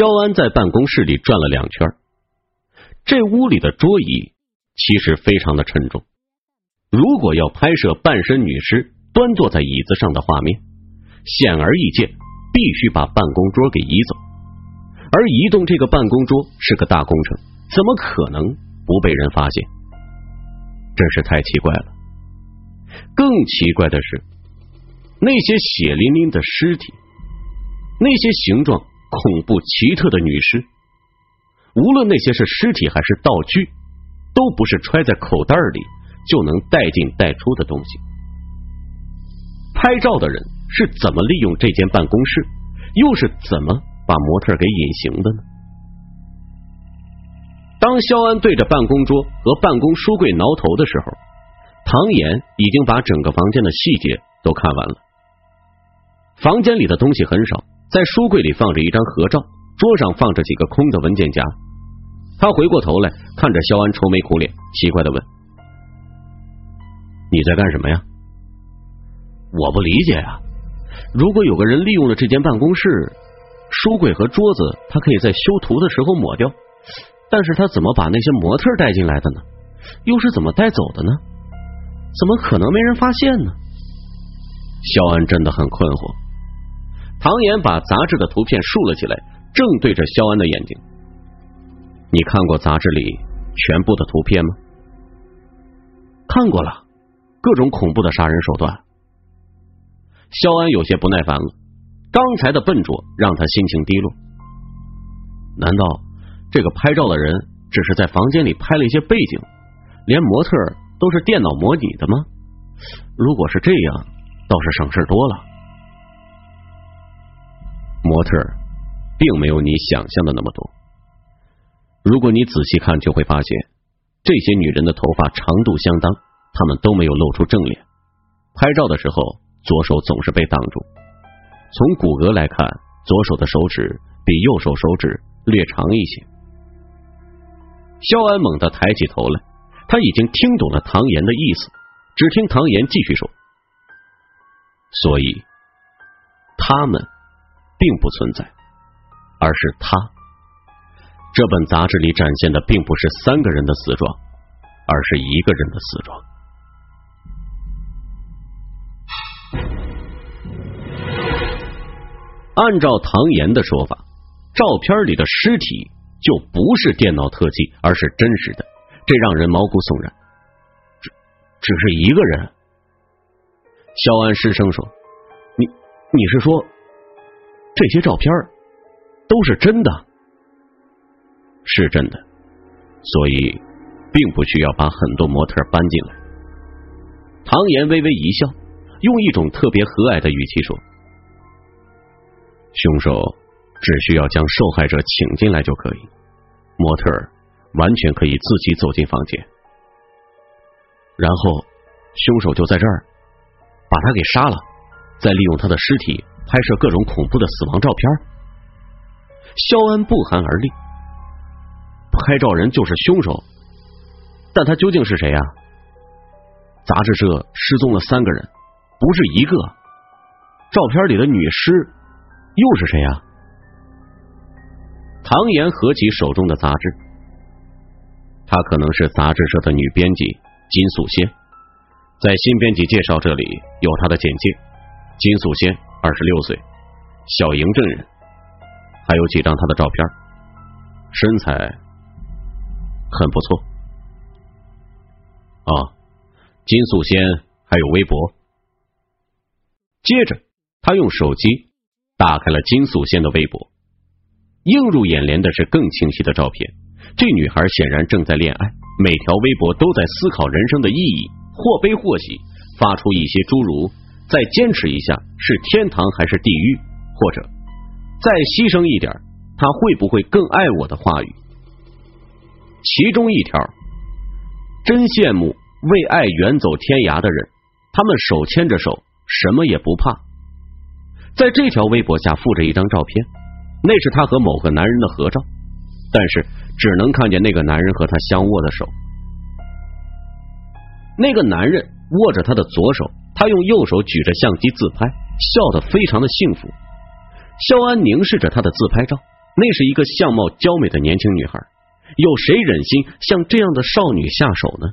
肖安在办公室里转了两圈，这屋里的桌椅其实非常的沉重。如果要拍摄半身女尸端坐在椅子上的画面，显而易见，必须把办公桌给移走。而移动这个办公桌是个大工程，怎么可能不被人发现？真是太奇怪了。更奇怪的是，那些血淋淋的尸体，那些形状恐怖奇特的女尸，无论那些是尸体还是道具，都不是揣在口袋里就能带进带出的东西。拍照的人是怎么利用这间办公室，又是怎么把模特给隐形的呢？当肖安对着办公桌和办公书柜挠头的时候。唐岩已经把整个房间的细节都看完了。房间里的东西很少，在书柜里放着一张合照，桌上放着几个空的文件夹。他回过头来看着肖安，愁眉苦脸，奇怪的问：“你在干什么呀？”我不理解啊！如果有个人利用了这间办公室，书柜和桌子，他可以在修图的时候抹掉，但是他怎么把那些模特带进来的呢？又是怎么带走的呢？怎么可能没人发现呢？肖安真的很困惑。唐岩把杂志的图片竖了起来，正对着肖安的眼睛。你看过杂志里全部的图片吗？看过了，各种恐怖的杀人手段。肖安有些不耐烦了，刚才的笨拙让他心情低落。难道这个拍照的人只是在房间里拍了一些背景，连模特？都是电脑模拟的吗？如果是这样，倒是省事多了。模特并没有你想象的那么多。如果你仔细看，就会发现这些女人的头发长度相当，她们都没有露出正脸。拍照的时候，左手总是被挡住。从骨骼来看，左手的手指比右手手指略长一些。肖安猛地抬起头来。他已经听懂了唐岩的意思，只听唐岩继续说：“所以他们并不存在，而是他。这本杂志里展现的并不是三个人的死状，而是一个人的死状。按照唐岩的说法，照片里的尸体就不是电脑特技，而是真实的。”这让人毛骨悚然，只只是一个人。肖安失声说：“你你是说这些照片都是真的？是真的，所以并不需要把很多模特搬进来。”唐岩微微一笑，用一种特别和蔼的语气说：“凶手只需要将受害者请进来就可以，模特。”完全可以自己走进房间，然后凶手就在这儿把他给杀了，再利用他的尸体拍摄各种恐怖的死亡照片。肖恩不寒而栗，拍照人就是凶手，但他究竟是谁呀？杂志社失踪了三个人，不是一个。照片里的女尸又是谁呀？唐岩合起手中的杂志。她可能是杂志社的女编辑金素仙，在新编辑介绍这里有她的简介。金素仙二十六岁，小营镇人，还有几张她的照片，身材很不错。啊，金素仙还有微博。接着，他用手机打开了金素仙的微博，映入眼帘的是更清晰的照片。这女孩显然正在恋爱，每条微博都在思考人生的意义，或悲或喜，发出一些诸如“再坚持一下是天堂还是地狱”或者“再牺牲一点，他会不会更爱我”的话语。其中一条，真羡慕为爱远走天涯的人，他们手牵着手，什么也不怕。在这条微博下附着一张照片，那是他和某个男人的合照，但是。只能看见那个男人和他相握的手，那个男人握着他的左手，他用右手举着相机自拍，笑得非常的幸福。肖安凝视着他的自拍照，那是一个相貌娇美的年轻女孩，有谁忍心向这样的少女下手呢？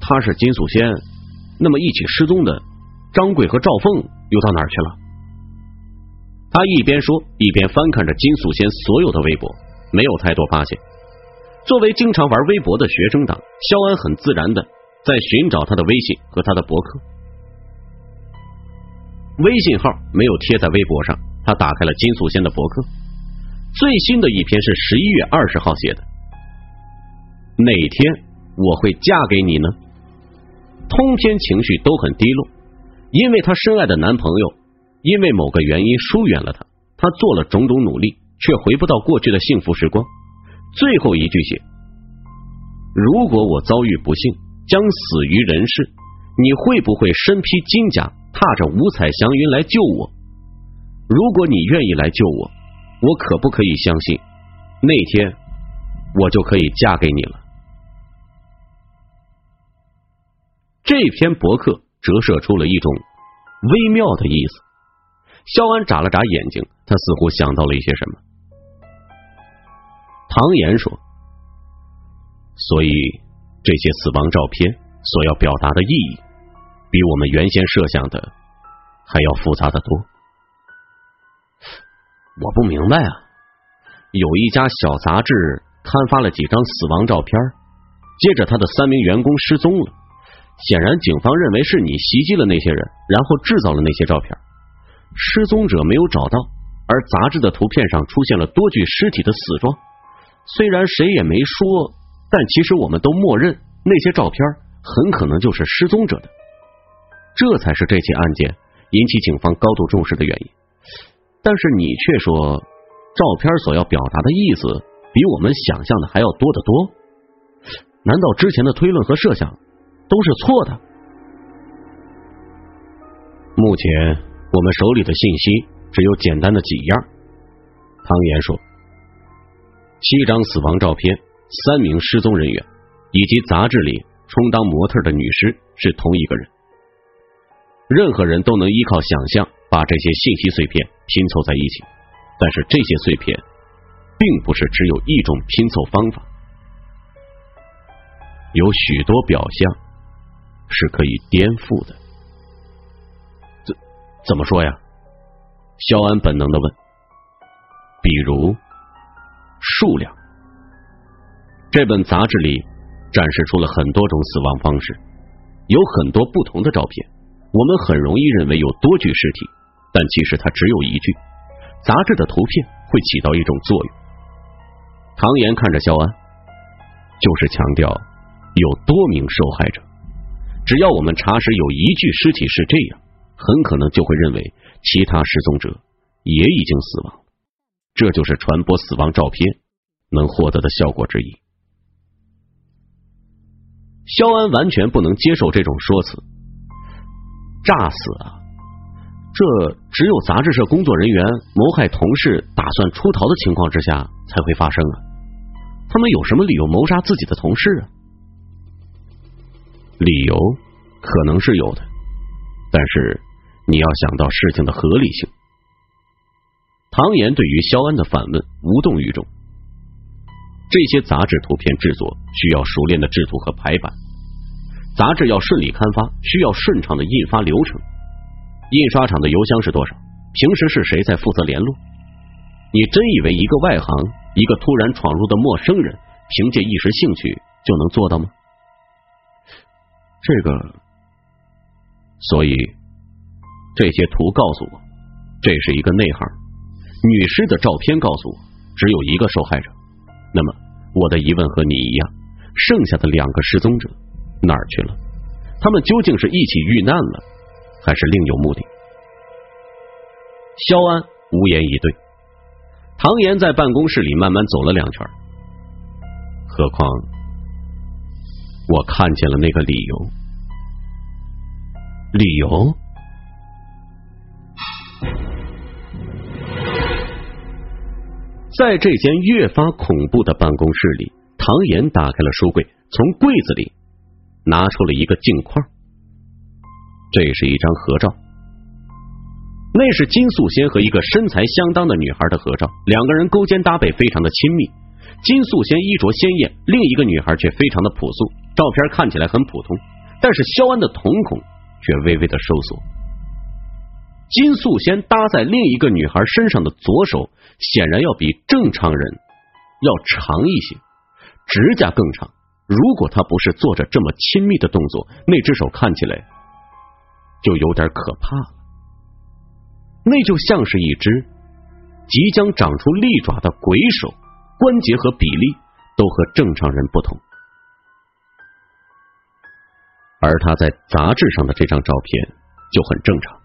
她是金素仙，那么一起失踪的张贵和赵凤又到哪儿去了？他一边说，一边翻看着金素仙所有的微博，没有太多发现。作为经常玩微博的学生党，肖安很自然的在寻找他的微信和他的博客。微信号没有贴在微博上，他打开了金素仙的博客，最新的一篇是十一月二十号写的。哪天我会嫁给你呢？通篇情绪都很低落，因为她深爱的男朋友因为某个原因疏远了她，她做了种种努力，却回不到过去的幸福时光。最后一句写：如果我遭遇不幸，将死于人世，你会不会身披金甲，踏着五彩祥云来救我？如果你愿意来救我，我可不可以相信那天我就可以嫁给你了？这篇博客折射出了一种微妙的意思。肖安眨了眨眼睛，他似乎想到了一些什么。唐岩说：“所以这些死亡照片所要表达的意义，比我们原先设想的还要复杂的多。我不明白啊，有一家小杂志刊发了几张死亡照片，接着他的三名员工失踪了。显然，警方认为是你袭击了那些人，然后制造了那些照片。失踪者没有找到，而杂志的图片上出现了多具尸体的死状。”虽然谁也没说，但其实我们都默认那些照片很可能就是失踪者的，这才是这起案件引起警方高度重视的原因。但是你却说，照片所要表达的意思比我们想象的还要多得多。难道之前的推论和设想都是错的？目前我们手里的信息只有简单的几样。汤岩说。七张死亡照片，三名失踪人员，以及杂志里充当模特的女尸是同一个人。任何人都能依靠想象把这些信息碎片拼凑在一起，但是这些碎片并不是只有一种拼凑方法，有许多表象是可以颠覆的。怎怎么说呀？肖安本能的问。比如。数量。这本杂志里展示出了很多种死亡方式，有很多不同的照片。我们很容易认为有多具尸体，但其实它只有一具。杂志的图片会起到一种作用。唐岩看着肖安，就是强调有多名受害者。只要我们查实有一具尸体是这样，很可能就会认为其他失踪者也已经死亡。这就是传播死亡照片能获得的效果之一。肖安完全不能接受这种说辞，炸死啊！这只有杂志社工作人员谋害同事、打算出逃的情况之下才会发生啊！他们有什么理由谋杀自己的同事啊？理由可能是有的，但是你要想到事情的合理性。唐岩对于肖安的反问无动于衷。这些杂志图片制作需要熟练的制图和排版，杂志要顺利刊发，需要顺畅的印发流程。印刷厂的邮箱是多少？平时是谁在负责联络？你真以为一个外行，一个突然闯入的陌生人，凭借一时兴趣就能做到吗？这个，所以这些图告诉我，这是一个内行。女尸的照片告诉我，只有一个受害者。那么，我的疑问和你一样，剩下的两个失踪者哪儿去了？他们究竟是一起遇难了，还是另有目的？肖安无言以对。唐岩在办公室里慢慢走了两圈。何况，我看见了那个理由。理由？在这间越发恐怖的办公室里，唐岩打开了书柜，从柜子里拿出了一个镜框。这是一张合照，那是金素仙和一个身材相当的女孩的合照，两个人勾肩搭背，非常的亲密。金素仙衣着鲜艳，另一个女孩却非常的朴素。照片看起来很普通，但是肖安的瞳孔却微微的收缩。金素仙搭在另一个女孩身上的左手，显然要比正常人要长一些，指甲更长。如果他不是做着这么亲密的动作，那只手看起来就有点可怕了。那就像是一只即将长出利爪的鬼手，关节和比例都和正常人不同。而他在杂志上的这张照片就很正常。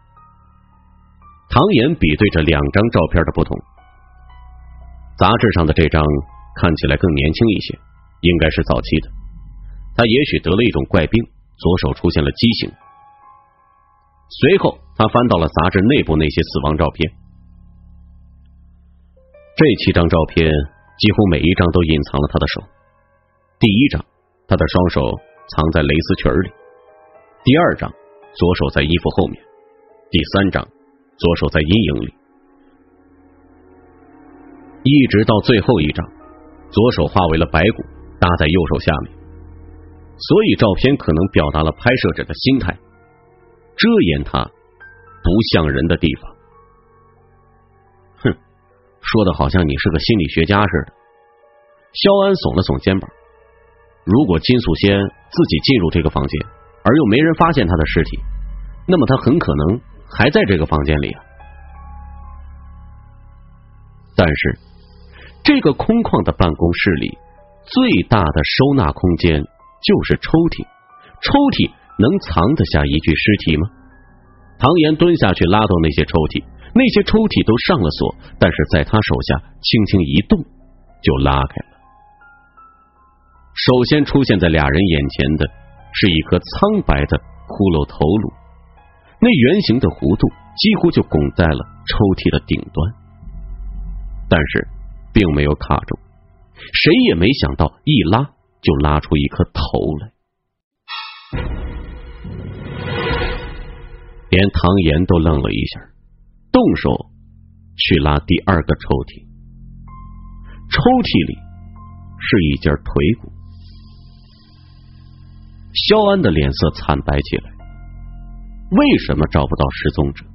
唐岩比对着两张照片的不同，杂志上的这张看起来更年轻一些。应该是早期的，他也许得了一种怪病，左手出现了畸形。随后，他翻到了杂志内部那些死亡照片，这七张照片几乎每一张都隐藏了他的手。第一张，他的双手藏在蕾丝裙里；第二张，左手在衣服后面；第三张，左手在阴影里，一直到最后一张，左手化为了白骨。搭在右手下面，所以照片可能表达了拍摄者的心态，遮掩他不像人的地方。哼，说的好像你是个心理学家似的。肖安耸了耸肩膀。如果金素仙自己进入这个房间，而又没人发现他的尸体，那么他很可能还在这个房间里啊。但是，这个空旷的办公室里。最大的收纳空间就是抽屉，抽屉能藏得下一具尸体吗？唐岩蹲下去拉动那些抽屉，那些抽屉都上了锁，但是在他手下轻轻一动就拉开了。首先出现在俩人眼前的是一颗苍白的骷髅头颅，那圆形的弧度几乎就拱在了抽屉的顶端，但是并没有卡住。谁也没想到，一拉就拉出一颗头来，连唐岩都愣了一下，动手去拉第二个抽屉。抽屉里是一截腿骨。肖安的脸色惨白起来。为什么找不到失踪者？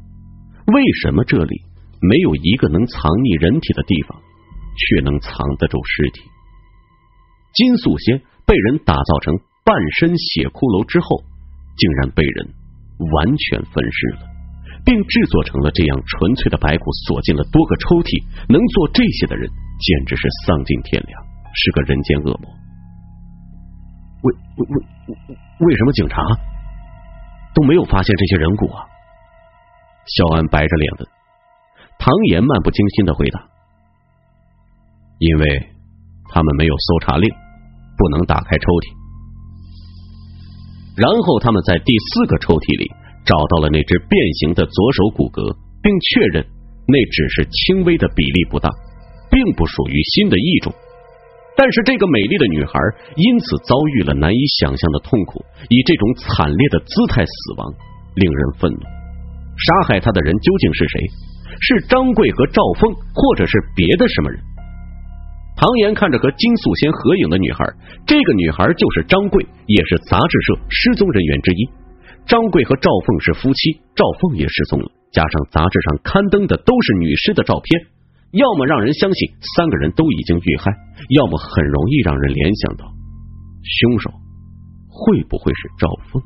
为什么这里没有一个能藏匿人体的地方？却能藏得住尸体。金素仙被人打造成半身血骷髅之后，竟然被人完全分尸了，并制作成了这样纯粹的白骨，锁进了多个抽屉。能做这些的人，简直是丧尽天良，是个人间恶魔。为为为为什么警察都没有发现这些人骨啊？肖安白着脸问。唐岩漫不经心的回答。因为他们没有搜查令，不能打开抽屉。然后他们在第四个抽屉里找到了那只变形的左手骨骼，并确认那只是轻微的比例不大，并不属于新的异种。但是这个美丽的女孩因此遭遇了难以想象的痛苦，以这种惨烈的姿态死亡，令人愤怒。杀害她的人究竟是谁？是张贵和赵凤，或者是别的什么人？唐岩看着和金素仙合影的女孩，这个女孩就是张贵，也是杂志社失踪人员之一。张贵和赵凤是夫妻，赵凤也失踪了。加上杂志上刊登的都是女尸的照片，要么让人相信三个人都已经遇害要么很容易让人联想到凶手会不会是赵峰。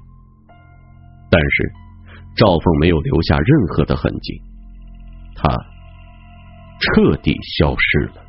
但是赵峰没有留下任何的痕迹他彻底消失了。